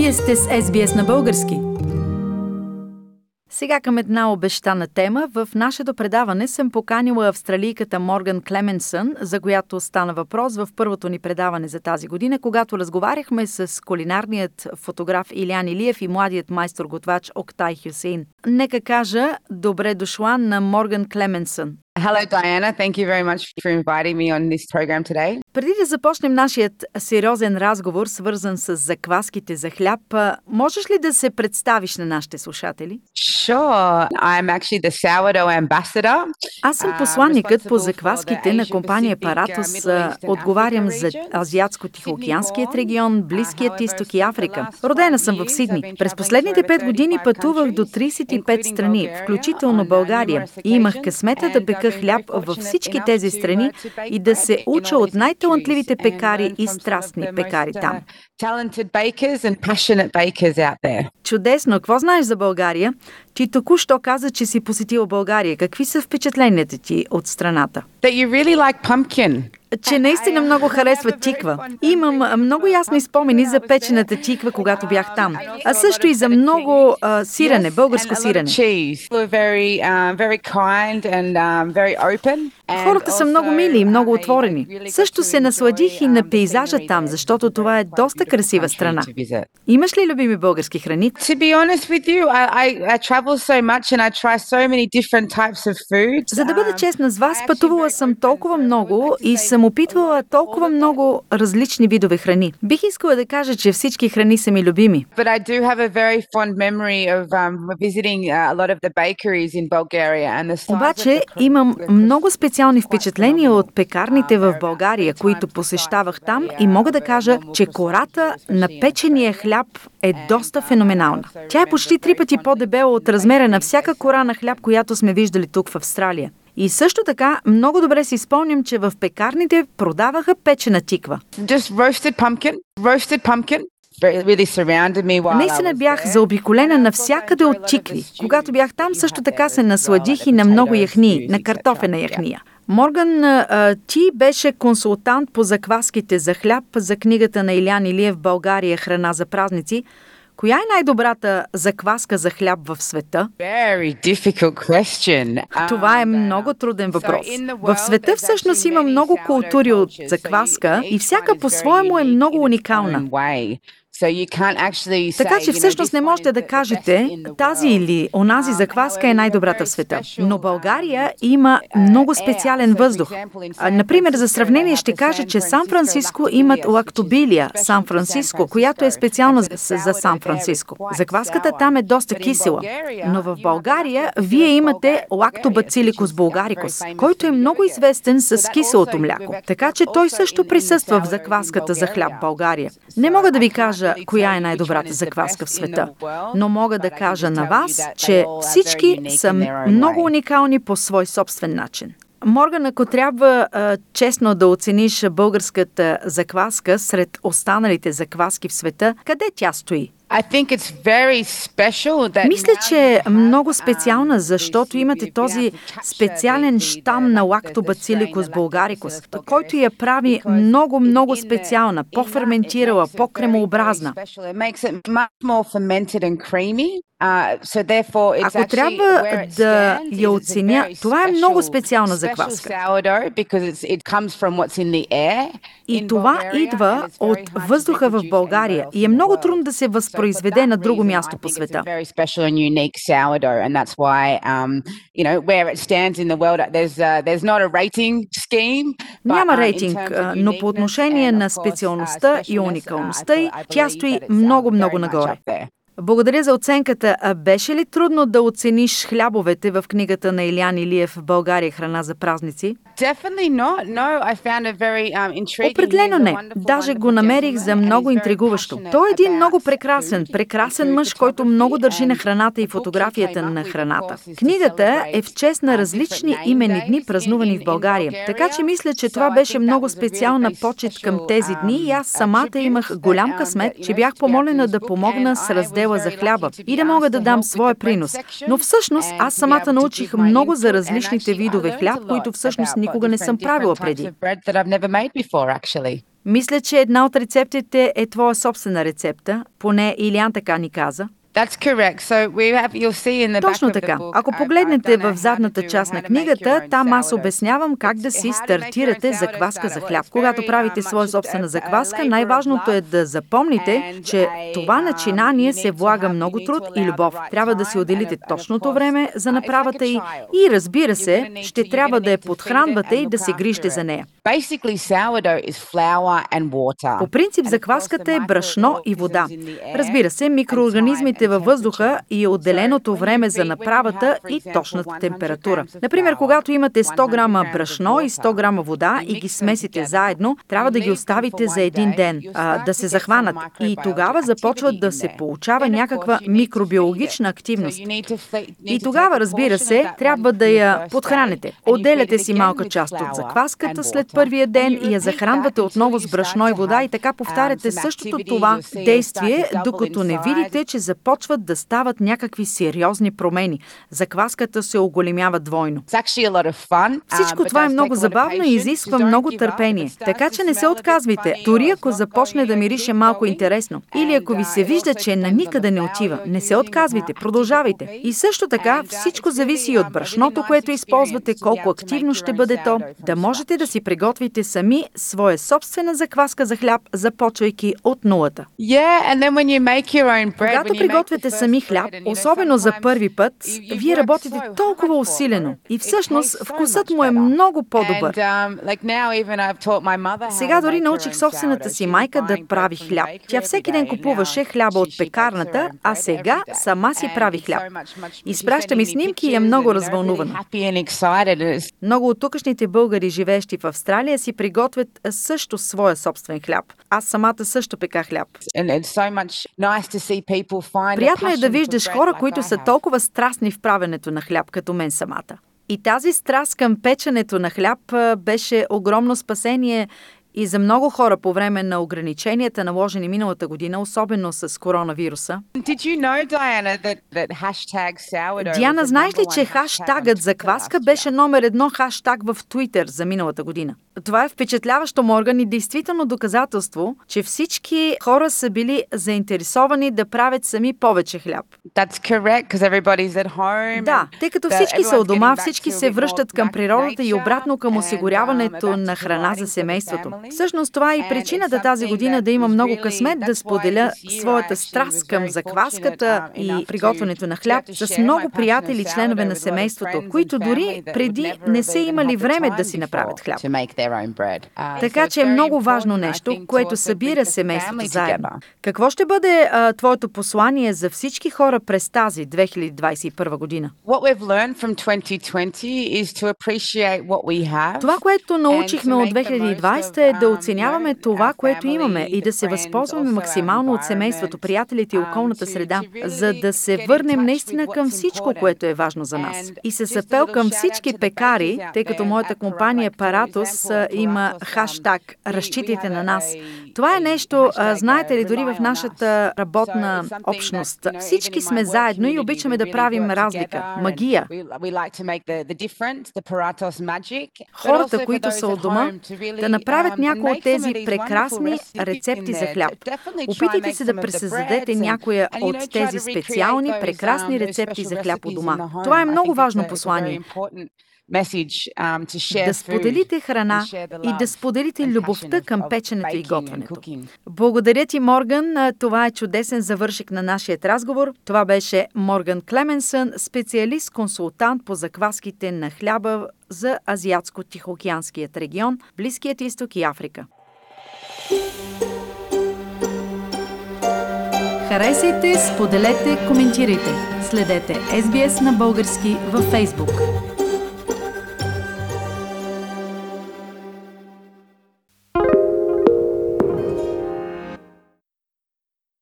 Вие сте с SBS на български. Сега към една обещана тема. В нашето предаване съм поканила австралийката Морган Клеменсън, за която стана въпрос в първото ни предаване за тази година, когато разговаряхме с кулинарният фотограф Илян Илиев и младият майстор-готвач Октай Хюсейн. Нека кажа добре дошла на Морган Клеменсън. Hello, Diana. Thank you very much for inviting me on this program today. Преди да започнем нашият сериозен разговор, свързан с закваските за хляб, можеш ли да се представиш на нашите слушатели? Sure. I'm actually the sourdough ambassador. Аз съм посланникът по закваските на компания Паратос. Отговарям за Азиатско-Тихоокеанският регион, Близкият изток и Африка. Родена съм в Сидни. През последните пет години пътувах до 35 страни, включително България, и имах късмета да пека хляб във всички тези страни и да се уча от най-талантливите пекари и страстни пекари там. Чудесно! Какво знаеш за България? Ти току-що каза, че си посетила България. Какви са впечатленията ти от страната? That you really like pumpkin че наистина много харесва тиква. Имам много ясни спомени за печената тиква, когато бях там. А също и за много а, сирене, българско сирене. Хората са много мили и много отворени. Също се насладих и на пейзажа там, защото това е доста красива страна. Имаш ли любими български храни? За да бъда честна с вас, пътувала съм толкова много и съм опитвала толкова много различни видове храни. Бих искала да кажа, че всички храни са ми любими. Обаче имам много специални специални впечатления от пекарните в България, които посещавах там и мога да кажа, че кората на печения хляб е доста феноменална. Тя е почти три пъти по-дебела от размера на всяка кора на хляб, която сме виждали тук в Австралия. И също така, много добре си спомням, че в пекарните продаваха печена тиква. Just roasted pumpkin, roasted pumpkin, Наистина бях заобиколена навсякъде от тикви. Когато бях там, също така се насладих и на много яхни, на картофена яхния. Морган, ти беше консултант по закваските за хляб за книгата на Илян Илиев „България храна за празници“. Коя е най-добрата закваска за хляб в света? Това е много труден въпрос. В света всъщност има много култури от закваска и всяка по-своему е много уникална. Така че всъщност не можете да кажете тази или онази закваска е най-добрата в света. Но България има много специален въздух. Например, за сравнение ще кажа, че Сан Франциско имат лактобилия Сан Франциско, която е специална за Сан Франциско. Закваската там е доста кисела. Но в България вие имате лактобациликус булгарикус, който е много известен с киселото мляко. Така че той също присъства в закваската за хляб България. Не мога да ви кажа коя е най-добрата закваска в света, но мога да кажа на вас, че всички са много уникални по свой собствен начин. Морган, ако трябва а, честно да оцениш българската закваска сред останалите закваски в света, къде тя стои? Мисля, че е много специална, защото имате този специален щам на лактобациликус булгарикус, който я прави много, много специална, по-ферментирала, по-кремообразна. Ако трябва да я оценя, това е много специална закваска. И това идва от въздуха в България и е много трудно да се възпроизведе на друго място по света. Няма рейтинг, но по отношение на специалността и уникалността й, тя стои много-много нагоре. Благодаря за оценката. А беше ли трудно да оцениш хлябовете в книгата на Илян Илиев в България храна за празници? Um, Определено не. Даже го намерих за много интригуващо. Той е един много прекрасен, прекрасен мъж, който много държи на храната и фотографията на храната. Книгата е в чест на различни имени дни, празнувани в България. Така че мисля, че това беше много специална почет към тези дни и аз самата имах голям късмет, че бях помолена да помогна с раздела за хляба и да мога да дам своя принос. Но всъщност аз самата научих много за различните видове хляб, които всъщност никога не съм правила преди. Мисля, че една от рецептите е твоя собствена рецепта, поне Илиан така ни каза. Точно така. Ако погледнете в задната част на книгата, там аз обяснявам как да си стартирате закваска за хляб. Когато правите своя собствена закваска, най-важното е да запомните, че това начинание се влага много труд и любов. Трябва да си отделите точното време за направата й и разбира се, ще трябва да я подхранвате и да се грижте за нея. По принцип закваската е брашно и вода. Разбира се, микроорганизмите във въздуха и отделеното време за направата и точната температура. Например, когато имате 100 грама брашно и 100 грама вода и ги смесите заедно, трябва да ги оставите за един ден, а, да се захванат. И тогава започват да се получава някаква микробиологична активност. И тогава, разбира се, трябва да я подхраните. Отделяте си малка част от закваската след първия ден и я захранвате отново с брашно и вода и така повтаряте същото това действие, докато не видите, че започват да стават някакви сериозни промени. Закваската се оголемява двойно. Всичко това е много забавно и изисква много търпение. Така че не се отказвайте, дори ако започне да мирише малко интересно. Или ако ви се вижда, че на никъде не отива. Не се отказвайте, продължавайте. И също така всичко зависи и от брашното, което използвате, колко активно ще бъде то, да можете да си приготвите сами своя собствена закваска за хляб, започвайки от нулата. Когато приготвяте сами хляб, особено за първи път, вие работите толкова усилено и всъщност вкусът му е много по-добър. Сега дори научих собствената си майка да прави хляб. Тя всеки ден купуваше хляба от пекарната, а сега сама си прави хляб. Изпраща ми снимки и е много развълнувана. Много от тукашните българи, живеещи в Австралия, си приготвят също своя собствен хляб. Аз самата също пека хляб. Приятно е да виждаш хора, които са толкова страстни в правенето на хляб, като мен самата. И тази страст към печенето на хляб беше огромно спасение и за много хора по време на ограниченията, наложени миналата година, особено с коронавируса. Диана, знаеш ли, че хаштагът за кваска беше номер едно хаштаг в Твитър за миналата година? Това е впечатляващо, Морган, и действително доказателство, че всички хора са били заинтересовани да правят сами повече хляб. Да, тъй като всички са у дома, всички се връщат към природата и обратно към осигуряването на храна за семейството. Всъщност това е и причината тази година да има много късмет да споделя своята страст към закваската и приготвянето на хляб с много приятели и членове на семейството, които дори преди не са имали време да си направят хляб. Така че е много важно нещо, което събира семейството заедно. Какво ще бъде а, твоето послание за всички хора през тази 2021 година? Това, което научихме от 2020 е да оценяваме това, което имаме и да се възползваме максимално от семейството, приятелите и околната среда, за да се върнем наистина към всичко, което е важно за нас. И се сапел към всички пекари, тъй като моята компания Паратос има хаштаг Разчитайте на нас. Това е нещо, знаете ли, дори в нашата работна общност. Всички сме заедно и обичаме да правим разлика, магия. Хората, които са от дома, да направят някои от тези прекрасни рецепти за хляб. Опитайте се да пресъздадете някоя от тези специални, прекрасни рецепти за хляб у дома. Това е много важно послание. Um, да споделите храна и да споделите любовта към печенето и готвенето. Благодаря ти, Морган. Това е чудесен завършик на нашия разговор. Това беше Морган Клеменсън, специалист-консултант по закваските на хляба за Азиатско-Тихоокеанският регион, Близкият изток и Африка. Харесайте, споделете, коментирайте. Следете SBS на български във Facebook.